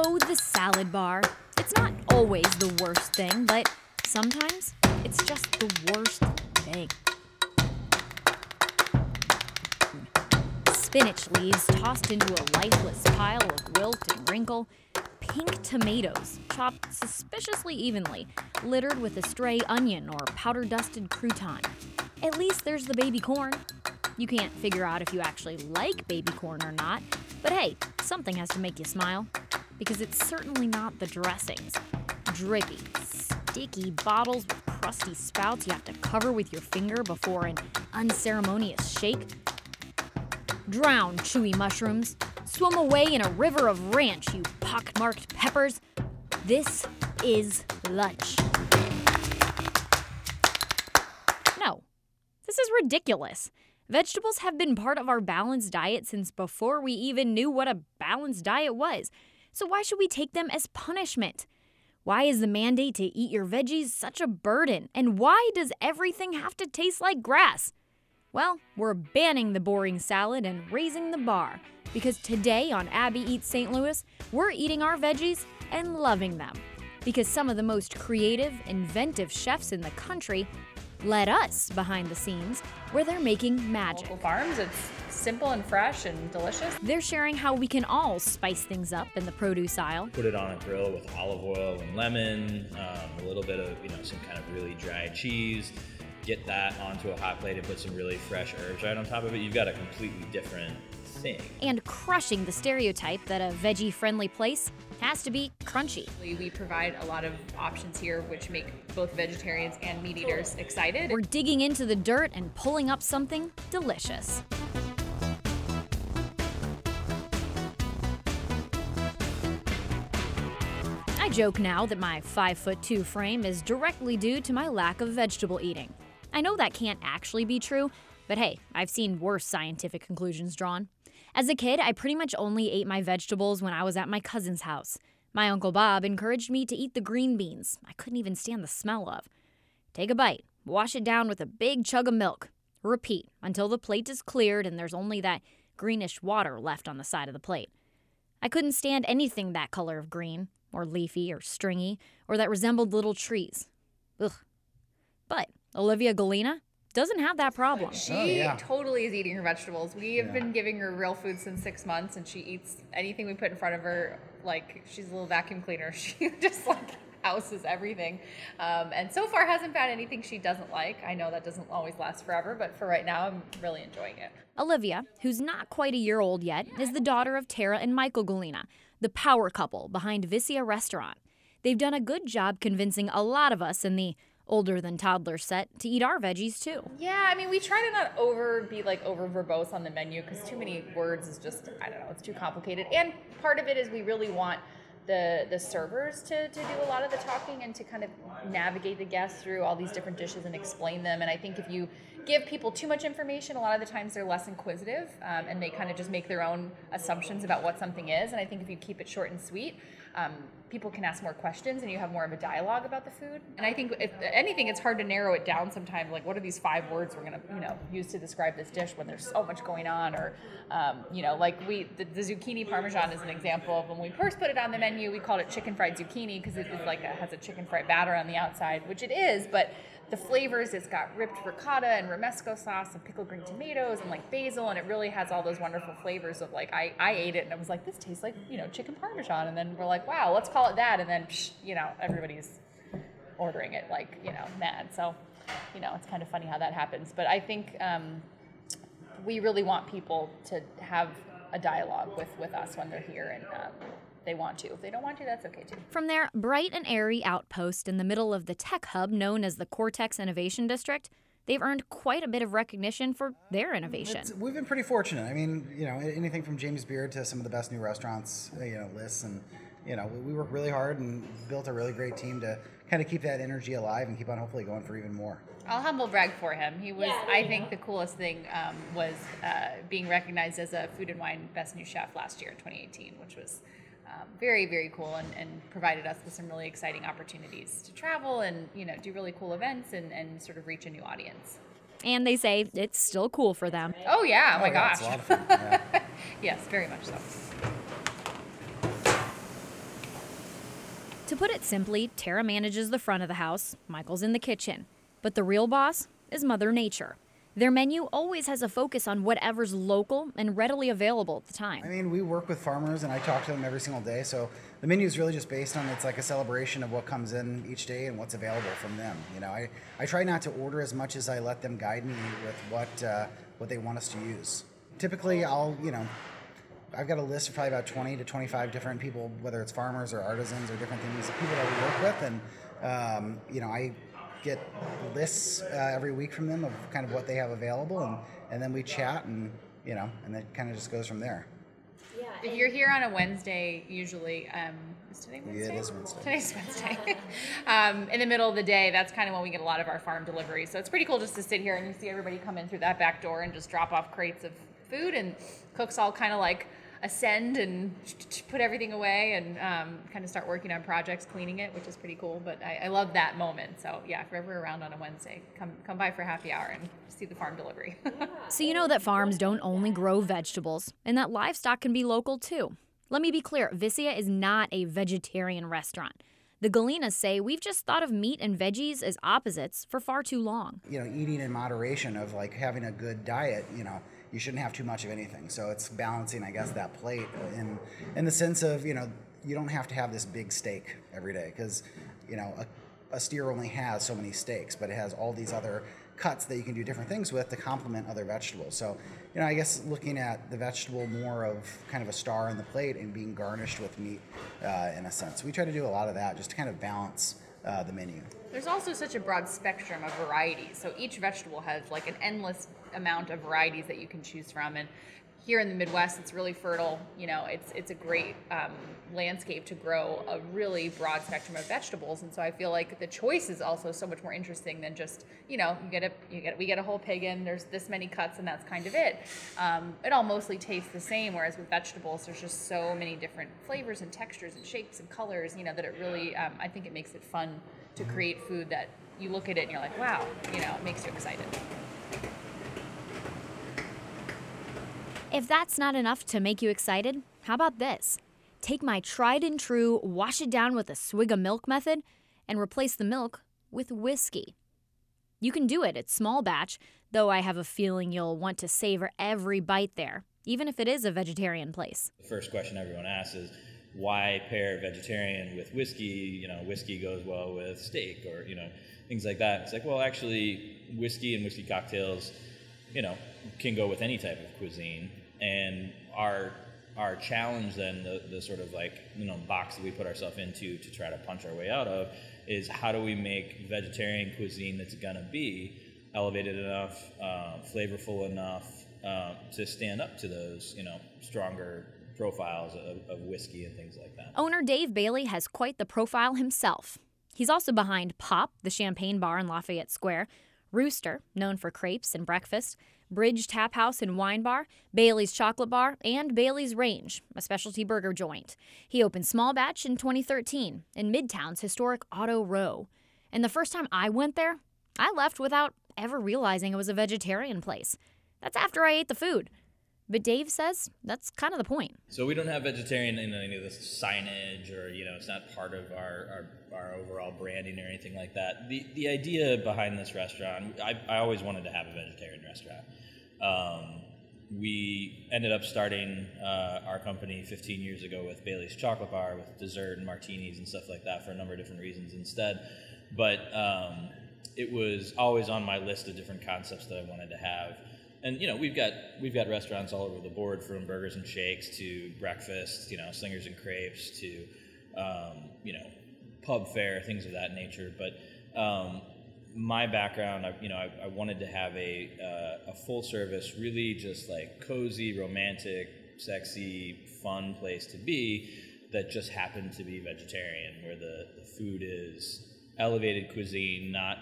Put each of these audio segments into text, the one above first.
Oh, the salad bar. It's not always the worst thing, but sometimes it's just the worst thing. Spinach leaves tossed into a lifeless pile of wilt and wrinkle. Pink tomatoes chopped suspiciously evenly, littered with a stray onion or powder dusted crouton. At least there's the baby corn. You can't figure out if you actually like baby corn or not, but hey, something has to make you smile. Because it's certainly not the dressings. Drippy, sticky bottles with crusty spouts you have to cover with your finger before an unceremonious shake. Drown, chewy mushrooms. Swim away in a river of ranch, you pockmarked peppers. This is lunch. No, this is ridiculous. Vegetables have been part of our balanced diet since before we even knew what a balanced diet was. So why should we take them as punishment? Why is the mandate to eat your veggies such a burden? And why does everything have to taste like grass? Well, we're banning the boring salad and raising the bar. Because today on Abby Eats St. Louis, we're eating our veggies and loving them. Because some of the most creative, inventive chefs in the country led us behind the scenes where they're making magic. Local farms, it's simple and fresh and delicious. They're sharing how we can all spice things up in the produce aisle. Put it on a grill with olive oil and lemon, um, a little bit of, you know, some kind of really dry cheese. Get that onto a hot plate and put some really fresh herbs right on top of it. You've got a completely different thing. And crushing the stereotype that a veggie friendly place has to be crunchy. We provide a lot of options here which make both vegetarians and meat eaters excited. We're digging into the dirt and pulling up something delicious. Joke now that my 5 foot 2 frame is directly due to my lack of vegetable eating. I know that can't actually be true, but hey, I've seen worse scientific conclusions drawn. As a kid, I pretty much only ate my vegetables when I was at my cousin's house. My Uncle Bob encouraged me to eat the green beans I couldn't even stand the smell of. Take a bite, wash it down with a big chug of milk. Repeat until the plate is cleared and there's only that greenish water left on the side of the plate. I couldn't stand anything that color of green, or leafy, or stringy, or that resembled little trees. Ugh. But Olivia Gallina doesn't have that problem. She Oh, yeah. totally is eating her vegetables. We have Yeah. been giving her real food since six months, and she eats anything we put in front of her. Like she's a little vacuum cleaner. She just like houses everything, um, and so far hasn't found anything she doesn't like. I know that doesn't always last forever, but for right now, I'm really enjoying it. Olivia, who's not quite a year old yet, is the daughter of Tara and Michael Gallina, the power couple behind Vicia Restaurant. They've done a good job convincing a lot of us in the older than toddler set to eat our veggies too. Yeah, I mean, we try to not over be like over verbose on the menu because too many words is just I don't know, it's too complicated. And part of it is we really want the the servers to, to do a lot of the talking and to kind of navigate the guests through all these different dishes and explain them. And I think if you give people too much information, a lot of the times they're less inquisitive um, and they kind of just make their own assumptions about what something is. And I think if you keep it short and sweet, um, people can ask more questions and you have more of a dialogue about the food. And I think if anything, it's hard to narrow it down sometimes. Like, what are these five words we're gonna, you know, use to describe this dish when there's so much going on? Or, um, you know, like we, the, the zucchini parmesan is an example of when we first put it on the menu, we called it chicken fried zucchini because it is like a, has a chicken fried batter on the outside, which it is, but the flavors it's got ripped ricotta and romesco sauce and pickled green tomatoes and like basil and it really has all those wonderful flavors of like I, I ate it and I was like this tastes like you know chicken parmesan. And then we're like wow let's call it that. And then psh, you know everybody's ordering it like you know mad. So you know it's kind of funny how that happens. But I think um, we really want people to have a dialogue with with us when they're here and um, they want to if they don't want to that's okay too From their bright and airy outpost in the middle of the tech hub known as the Cortex Innovation District, they've earned quite a bit of recognition for their innovation. It's- we've been pretty fortunate. I mean, you know, anything from James Beard to some of the best new restaurants, uh, you know, lists, and you know, we, we work really hard and built a really great team to kind of keep that energy alive and keep on hopefully going for even more. I'll humble brag for him. He was, I think, the coolest thing um, was uh, being recognized as a Food and Wine Best New Chef last year in 2018, which was um, very, very cool and, and provided us with some really exciting opportunities to travel and you know do really cool events and, and sort of reach a new audience. And they say it's still cool for them. Oh yeah! Oh, my yeah, gosh! it's a lot of fun. Yeah. yes, very much so. To put it simply, Tara manages the front of the house, Michael's in the kitchen. But the real boss is Mother Nature. Their menu always has a focus on whatever's local and readily available at the time. I mean, we work with farmers and I talk to them every single day. So the menu is really just based on it's like a celebration of what comes in each day and what's available from them. You know, I, I try not to order as much as I let them guide me with what uh, what they want us to use. Typically, I'll you know. I've got a list of probably about 20 to 25 different people, whether it's farmers or artisans or different things, people that we work with, and um, you know, I get lists uh, every week from them of kind of what they have available, and, and then we chat, and you know, and it kind of just goes from there. Yeah. If you're here on a Wednesday, usually, um, is today Yeah, it is Wednesday. Today's Wednesday. um, in the middle of the day, that's kind of when we get a lot of our farm deliveries. So it's pretty cool just to sit here and you see everybody come in through that back door and just drop off crates of food, and cooks all kind of like ascend and put everything away and um, kind of start working on projects, cleaning it, which is pretty cool. But I, I love that moment. So yeah, if you're ever around on a Wednesday, come come by for a happy hour and see the farm delivery. So you know that farms don't only grow vegetables, and that livestock can be local too. Let me be clear Vicia is not a vegetarian restaurant. The Gallinas say we've just thought of meat and veggies as opposites for far too long. you know, eating in moderation of like having a good diet, you know, you shouldn't have too much of anything. So it's balancing, I guess, that plate in in the sense of, you know, you don't have to have this big steak every day because, you know, a, a steer only has so many steaks, but it has all these other cuts that you can do different things with to complement other vegetables. So, you know, I guess looking at the vegetable more of kind of a star on the plate and being garnished with meat uh, in a sense. We try to do a lot of that just to kind of balance uh, the menu. There's also such a broad spectrum of varieties. So each vegetable has like an endless amount of varieties that you can choose from. And here in the Midwest, it's really fertile. You know, it's it's a great um, landscape to grow a really broad spectrum of vegetables. And so I feel like the choice is also so much more interesting than just you know you get a you get we get a whole pig in. There's this many cuts and that's kind of it. Um, it all mostly tastes the same. Whereas with vegetables, there's just so many different flavors and textures and shapes and colors. You know that it really um, I think it makes it fun to create food that you look at it and you're like, wow, you know, it makes you excited. If that's not enough to make you excited, how about this? Take my tried and true wash it down with a swig of milk method and replace the milk with whiskey. You can do it at small batch, though I have a feeling you'll want to savor every bite there, even if it is a vegetarian place. The first question everyone asks is, why pair vegetarian with whiskey? You know, whiskey goes well with steak or, you know, things like that. It's like, well, actually, whiskey and whiskey cocktails, you know, can go with any type of cuisine. And our our challenge then, the, the sort of like, you know, box that we put ourselves into to try to punch our way out of is how do we make vegetarian cuisine that's gonna be elevated enough, uh, flavorful enough uh, to stand up to those, you know, stronger profiles of, of whiskey and things like that. Owner Dave Bailey has quite the profile himself. He's also behind Pop, the champagne bar in Lafayette Square, Rooster, known for crepes and breakfast, Bridge Tap House and Wine Bar, Bailey's Chocolate Bar, and Bailey's Range, a specialty burger joint. He opened Small Batch in 2013 in Midtown's historic Auto Row. And the first time I went there, I left without ever realizing it was a vegetarian place. That's after I ate the food. But Dave says that's kind of the point. So we don't have vegetarian in any of the signage, or you know, it's not part of our, our, our overall branding or anything like that. The the idea behind this restaurant, I, I always wanted to have a vegetarian restaurant. Um, we ended up starting uh, our company 15 years ago with Bailey's Chocolate Bar, with dessert and martinis and stuff like that for a number of different reasons instead. But um, it was always on my list of different concepts that I wanted to have and you know we've got we've got restaurants all over the board from burgers and shakes to breakfast you know slingers and crepes to um, you know pub fare things of that nature but um, my background I, you know I, I wanted to have a, uh, a full service really just like cozy romantic sexy fun place to be that just happened to be vegetarian where the, the food is elevated cuisine not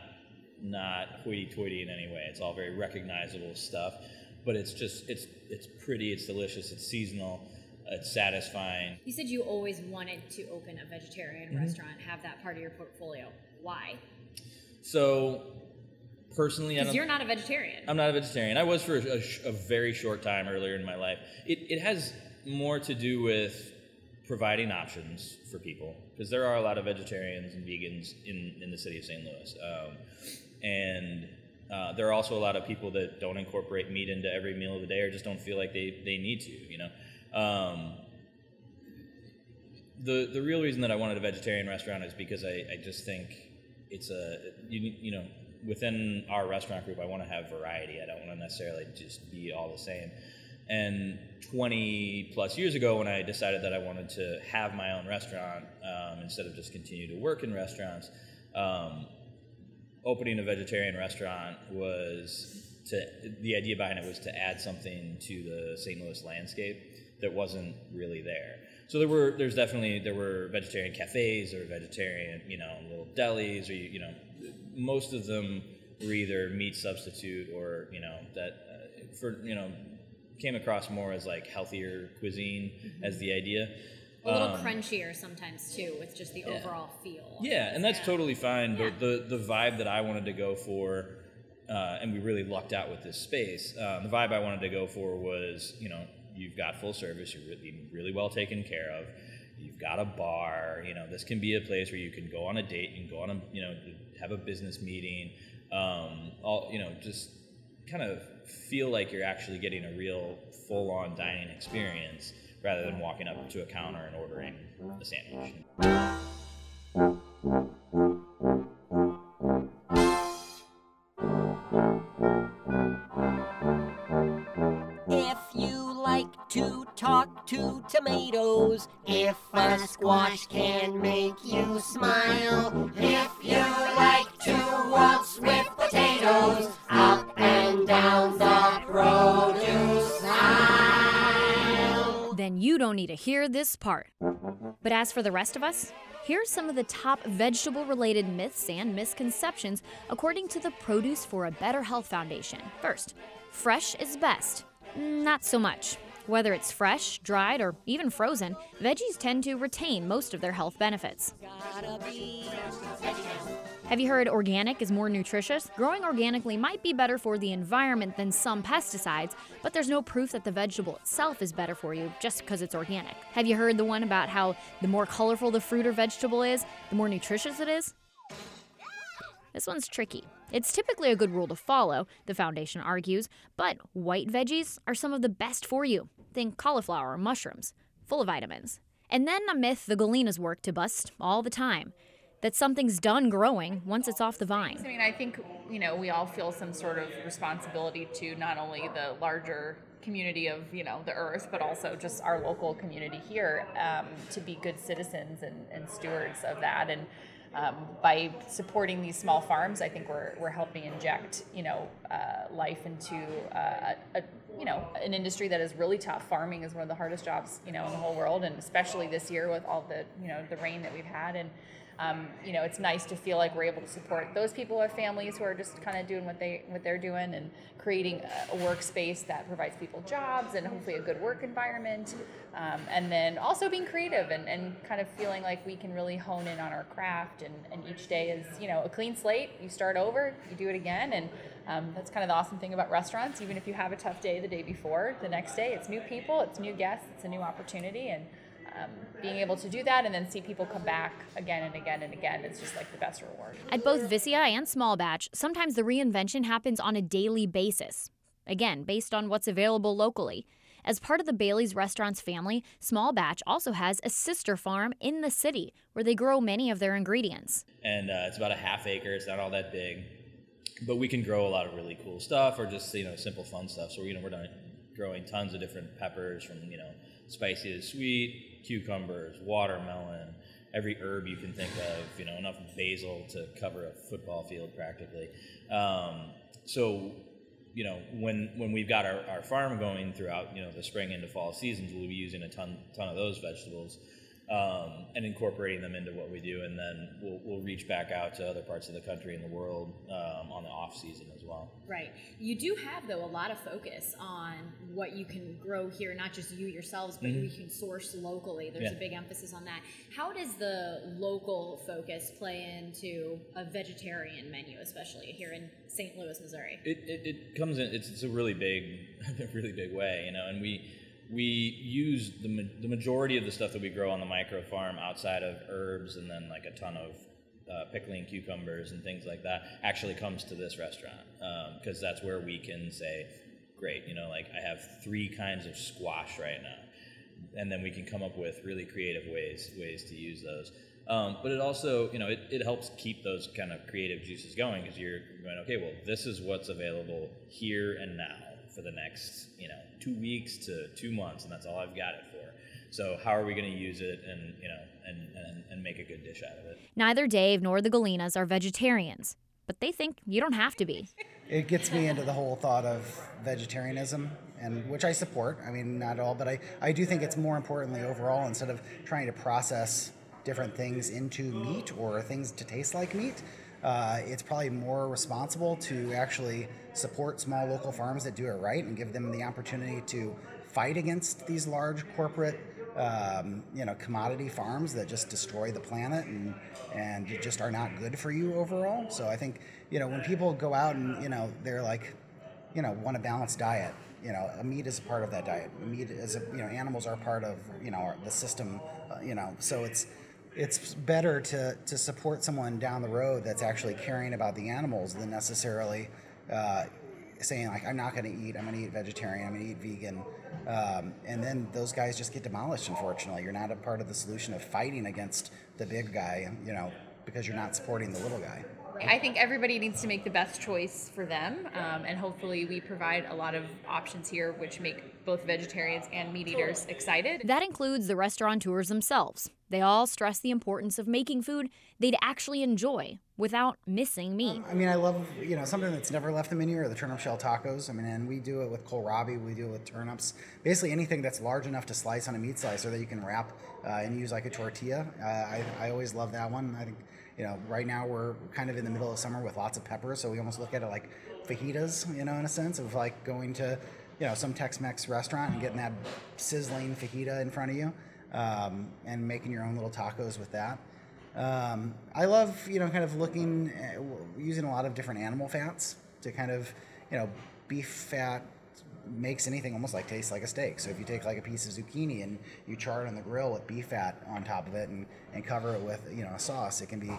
not hoity-toity in any way. It's all very recognizable stuff, but it's just it's it's pretty, it's delicious, it's seasonal, it's satisfying. You said you always wanted to open a vegetarian restaurant, have that part of your portfolio. Why? So personally, I Because don't. you're not a vegetarian. I'm not a vegetarian. I was for a, a very short time earlier in my life. It, it has more to do with providing options for people because there are a lot of vegetarians and vegans in, in the city of St. Louis. Um, and uh, there are also a lot of people that don't incorporate meat into every meal of the day or just don't feel like they, they need to, you know. Um, the, the real reason that I wanted a vegetarian restaurant is because I, I just think it's a, you, you know, within our restaurant group, I want to have variety. I don't want to necessarily just be all the same. And 20 plus years ago, when I decided that I wanted to have my own restaurant um, instead of just continue to work in restaurants, um, opening a vegetarian restaurant was to the idea behind it was to add something to the St. Louis landscape that wasn't really there. So there were there's definitely there were vegetarian cafes or vegetarian you know little delis or you, you know most of them were either meat substitute or you know that uh, for you know came across more as like healthier cuisine mm-hmm. as the idea. A little um, crunchier sometimes too, with just the yeah. overall feel. Yeah, and that's yeah. totally fine. Yeah. But the the vibe that I wanted to go for, uh, and we really lucked out with this space. Uh, the vibe I wanted to go for was, you know, you've got full service, you're really really well taken care of. You've got a bar. You know, this can be a place where you can go on a date and go on a you know have a business meeting. Um, all you know, just kind of feel like you're actually getting a real full on dining experience rather than walking up to a counter and ordering a sandwich. Squash can make you smile, if you like to waltz with potatoes, up and down the produce aisle. Then you don't need to hear this part. But as for the rest of us, here's some of the top vegetable related myths and misconceptions according to the Produce for a Better Health Foundation. First, fresh is best. Not so much. Whether it's fresh, dried, or even frozen, veggies tend to retain most of their health benefits. Have you heard organic is more nutritious? Growing organically might be better for the environment than some pesticides, but there's no proof that the vegetable itself is better for you just because it's organic. Have you heard the one about how the more colorful the fruit or vegetable is, the more nutritious it is? This one's tricky. It's typically a good rule to follow, the foundation argues, but white veggies are some of the best for you. Think cauliflower or mushrooms, full of vitamins. And then a myth the Gallinas work to bust all the time that something's done growing once it's off the vine. I mean, I think, you know, we all feel some sort of responsibility to not only the larger community of, you know, the earth, but also just our local community here um, to be good citizens and, and stewards of that. And um, by supporting these small farms, I think we're, we're helping inject, you know, uh, life into uh, a, you know, an industry that is really tough. Farming is one of the hardest jobs, you know, in the whole world, and especially this year with all the, you know, the rain that we've had. And um, you know, it's nice to feel like we're able to support those people with families who are just kind of doing what they what they're doing and creating a, workspace that provides people jobs and hopefully a good work environment. Um, and then also being creative and, and kind of feeling like we can really hone in on our craft and, and each day is you know a clean slate. You start over, you do it again, and um, that's kind of the awesome thing about restaurants. Even if you have a tough day the day before, the next day it's new people, it's new guests, it's a new opportunity, and um, being able to do that and then see people come back again and again and again it's just like the best reward. At both Vicia and small batch sometimes the reinvention happens on a daily basis. Again based on what's available locally. As part of the Bailey's Restaurants family, Small Batch also has a sister farm in the city where they grow many of their ingredients. And uh, it's about a half acre, it's not all that big, but we can grow a lot of really cool stuff or just, you know, simple fun stuff. So, you know, we're done growing tons of different peppers from, you know, spicy to sweet, cucumbers, watermelon, every herb you can think of, you know, enough basil to cover a football field practically. Um, so, you know, when when we've got our, our farm going throughout, you know, the spring into fall seasons, we'll be using a ton ton of those vegetables um, and incorporating them into what we do, and then we'll, we'll reach back out to other parts of the country and the world um, on the off season as well. Right. You do have though a lot of focus on what you can grow here, not just you yourselves, but mm-hmm. you can source locally. There's yeah. a big emphasis on that. How does the local focus play into a vegetarian menu, especially here in St. Louis, Missouri? It, it, it comes in. It's, it's a really big, really big way, you know, and we we use the, the majority of the stuff that we grow on the micro farm outside of herbs and then like a ton of uh, pickling cucumbers and things like that actually comes to this restaurant because that's where we can say great you know like i have three kinds of squash right now. And then we can come up with really creative ways ways to use those. Um, but it also you know it, it helps keep those kind of creative juices going because you're going okay well this is what's available here and now for the next you know two weeks to two months and that's all i've got it for so how are we going to use it and you know and, and and make a good dish out of it Neither Dave nor the Gallinas are vegetarians, but they think you don't have to be. it gets me into the whole thought of vegetarianism and which I support. I mean, not at all, but I, I do think it's more importantly overall instead of trying to process different things into meat or things to taste like meat. Uh, it's probably more responsible to actually support small local farms that do it right and give them the opportunity to fight against these large corporate um, you know commodity farms that just destroy the planet and and just are not good for you overall. So I think you know when people go out and you know they're like you know want a balanced diet. You know, meat is a part of that diet. Meat is a you know animals are part of you know the system. Uh, you know, so it's it's better to to support someone down the road that's actually caring about the animals than necessarily. Uh, saying like I'm not going to eat, I'm going to eat vegetarian, I'm going to eat vegan, um, and then those guys just get demolished. Unfortunately, you're not a part of the solution of fighting against the big guy, you know, because you're not supporting the little guy. I think everybody needs to make the best choice for them, um, and hopefully, we provide a lot of options here which make both vegetarians and meat eaters excited. That includes the restaurateurs themselves. They all stress the importance of making food they'd actually enjoy without missing meat. I mean, I love you know something that's never left the menu are the turnip shell tacos. I mean, and we do it with kohlrabi, we do it with turnips. Basically, anything that's large enough to slice on a meat slicer that you can wrap uh, and use like a tortilla. Uh, I, I always love that one. I think you know right now we're kind of in the middle of summer with lots of peppers, so we almost look at it like fajitas, you know, in a sense of like going to you know some Tex-Mex restaurant and getting that sizzling fajita in front of you. Um, and making your own little tacos with that. Um, I love, you know, kind of looking, at, using a lot of different animal fats to kind of, you know, beef fat makes anything almost like taste like a steak. So if you take like a piece of zucchini and you char it on the grill with beef fat on top of it and, and cover it with, you know, a sauce, it can be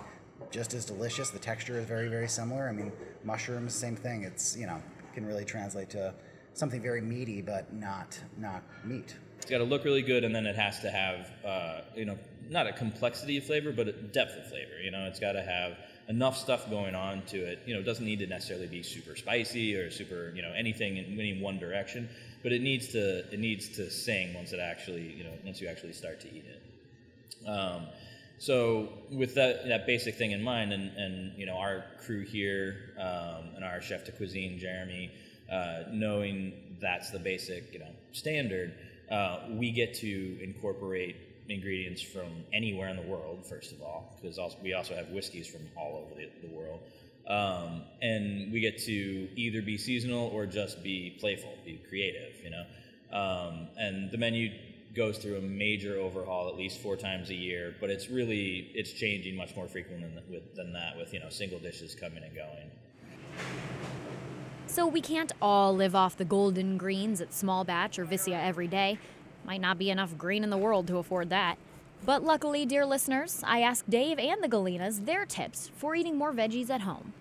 just as delicious. The texture is very, very similar. I mean, mushrooms, same thing. It's, you know, can really translate to something very meaty, but not, not meat. It's got to look really good, and then it has to have, uh, you know, not a complexity of flavor, but a depth of flavor. You know, it's got to have enough stuff going on to it. You know, it doesn't need to necessarily be super spicy or super, you know, anything in any one direction, but it needs to it needs to sing once it actually, you know, once you actually start to eat it. Um, so with that that basic thing in mind, and and you know, our crew here um, and our chef de cuisine, Jeremy, uh, knowing that's the basic, you know, standard uh, we get to incorporate ingredients from anywhere in the world, first of all, because we also have whiskeys from all over the, the world. Um, and we get to either be seasonal or just be playful, be creative, you know. Um, and the menu goes through a major overhaul at least four times a year, but it's really it's changing much more frequently than, with, than that, with you know single dishes coming and going. So we can't all live off the golden greens at Small Batch or Vicia every day. Might not be enough green in the world to afford that. But luckily, dear listeners, I asked Dave and the Gallinas their tips for eating more veggies at home.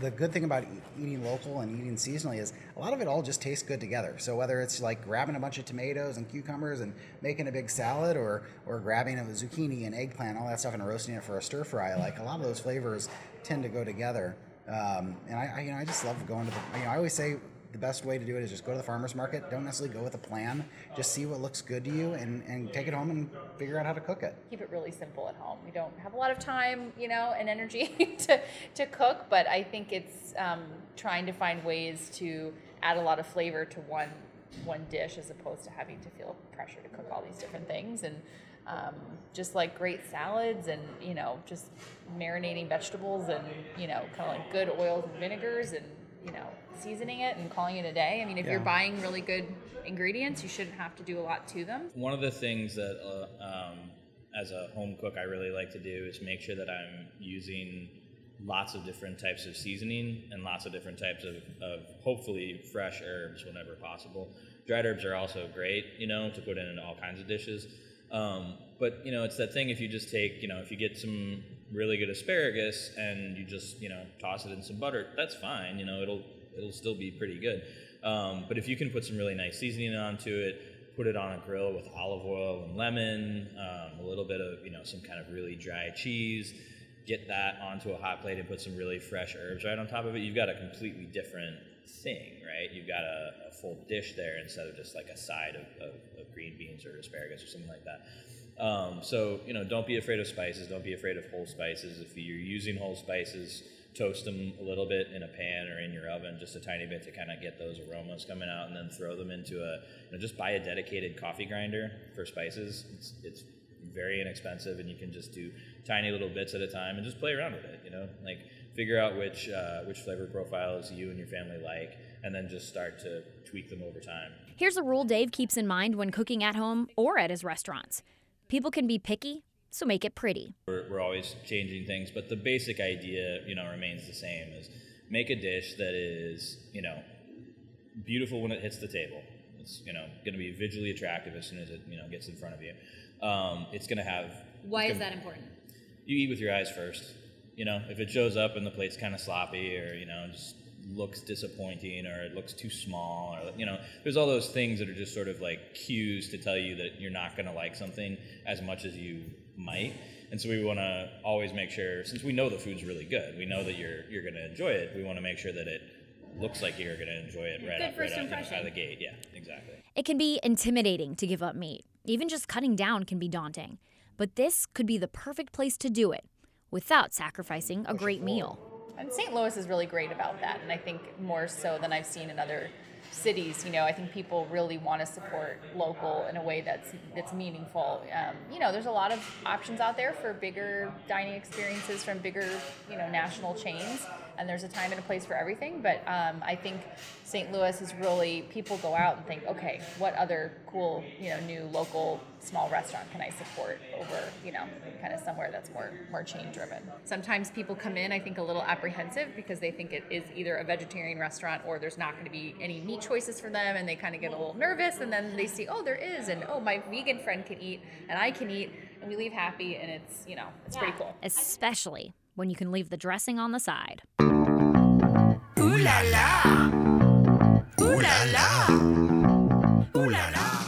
the good thing about eating local and eating seasonally is a lot of it all just tastes good together. So whether it's like grabbing a bunch of tomatoes and cucumbers and making a big salad, or or grabbing a zucchini and eggplant, all that stuff, and roasting it for a stir fry, like a lot of those flavors tend to go together. Um, and I, I, you know, I just love going to the. You know, I always say the best way to do it is just go to the farmers market. Don't necessarily go with a plan. Just see what looks good to you and, and take it home and figure out how to cook it. keep it really simple at home. We don't have a lot of time, you know, and energy to, to cook, but I think it's um, trying to find ways to add a lot of flavor to one one dish as opposed to having to feel pressure to cook all these different things and um, just like great salads and you know just marinating vegetables and you know kind of like good oils and vinegars and you know seasoning it and calling it a day. I mean, if you're buying really good ingredients, you shouldn't have to do a lot to them. One of the things that, uh, um, as a home cook, I really like to do is make sure that I'm using lots of different types of seasoning and lots of different types of, of hopefully fresh herbs whenever possible. Dried herbs are also great, you know, to put in all kinds of dishes. Um, but you know, it's that thing if you just take, you know, if you get some really good asparagus and you just, you know, toss it in some butter, that's fine. You know, it'll it'll still be pretty good. Um, but if you can put some really nice seasoning onto it, put it on a grill with olive oil and lemon, um, a little bit of, you know, some kind of really dry cheese, get that onto a hot plate and put some really fresh herbs right on top of it, you've got a completely different thing, right? You've got a, a full dish there instead of just like a side of, of, of green beans or asparagus or something like that. Um, so, you know, don't be afraid of spices. Don't be afraid of whole spices. If you're using whole spices, toast them a little bit in a pan or in your oven, just a tiny bit to kind of get those aromas coming out, and then throw them into a, you know, just buy a dedicated coffee grinder for spices. It's, it's very inexpensive, and you can just do tiny little bits at a time and just play around with it. You know, like figure out which uh, which flavor profiles you and your family like, and then just start to tweak them over time. Here's a rule Dave keeps in mind when cooking at home or at his restaurants people can be picky, so make it pretty. We're, we're always changing things, but the basic idea, you know, remains the same: is make a dish that is, you know, beautiful when it hits the table. It's you know going to be visually attractive as soon as it you know gets in front of you. Um, it's going to have. Why is gonna- that important? you eat with your eyes first. You know, if it shows up and the plate's kind of sloppy or, you know, just looks disappointing or it looks too small or, you know, there's all those things that are just sort of like cues to tell you that you're not going to like something as much as you might. And so we want to always make sure, since we know the food's really good, we know that you're you're going to enjoy it. We want to make sure that it looks like you're going to enjoy it right, Good out, right first out, you know, out of the gate. Yeah, exactly. It can be intimidating to give up meat. Even just cutting down can be daunting. But this could be the perfect place to do it without sacrificing a great meal. And St. Louis is really great about that, and I think more so than I've seen in other cities. You know, I think people really want to support local in a way that's that's meaningful. Um, you know, there's a lot of options out there for bigger dining experiences from bigger, you know, national chains, and there's a time and a place for everything. But um, I think St. Louis is really people go out and think, okay, what other cool, you know, new local small restaurant can I support over, you know, kind of somewhere that's more more chain driven. Sometimes people come in, I think, a little apprehensive because they think it is either a vegetarian restaurant or there's not going to be any meat choices for them, and they kind of get a little nervous. And then they see, oh, there is, and oh, my vegan friend can eat, and I can eat, and we leave happy, and it's you know, it's pretty cool. Especially when you can leave the dressing on the side. Ooh la la. Ooh la la. Ooh la la.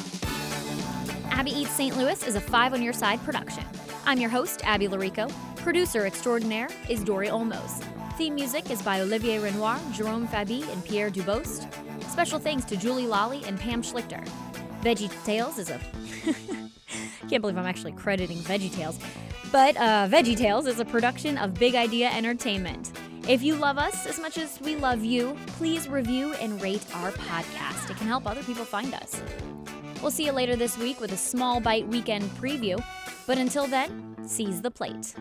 Abby Eats St. Louis is a Five on Your Side production. I'm your host, Abby Llorico. Producer extraordinaire is Dory Olmos. Theme music is by Olivier Renoir, Jerome Fabi, and Pierre Dubost. Special thanks to Julie Lally and Pam Schlichter. Veggie Tales is a. Can't believe I'm actually crediting Veggie Tales. But uh, Veggie Tales is a production of Big Idea Entertainment. If you love us as much as we love you, please review and rate our podcast. It can help other people find us. We'll see you later this week with a small bite weekend preview. But until then, seize the plate.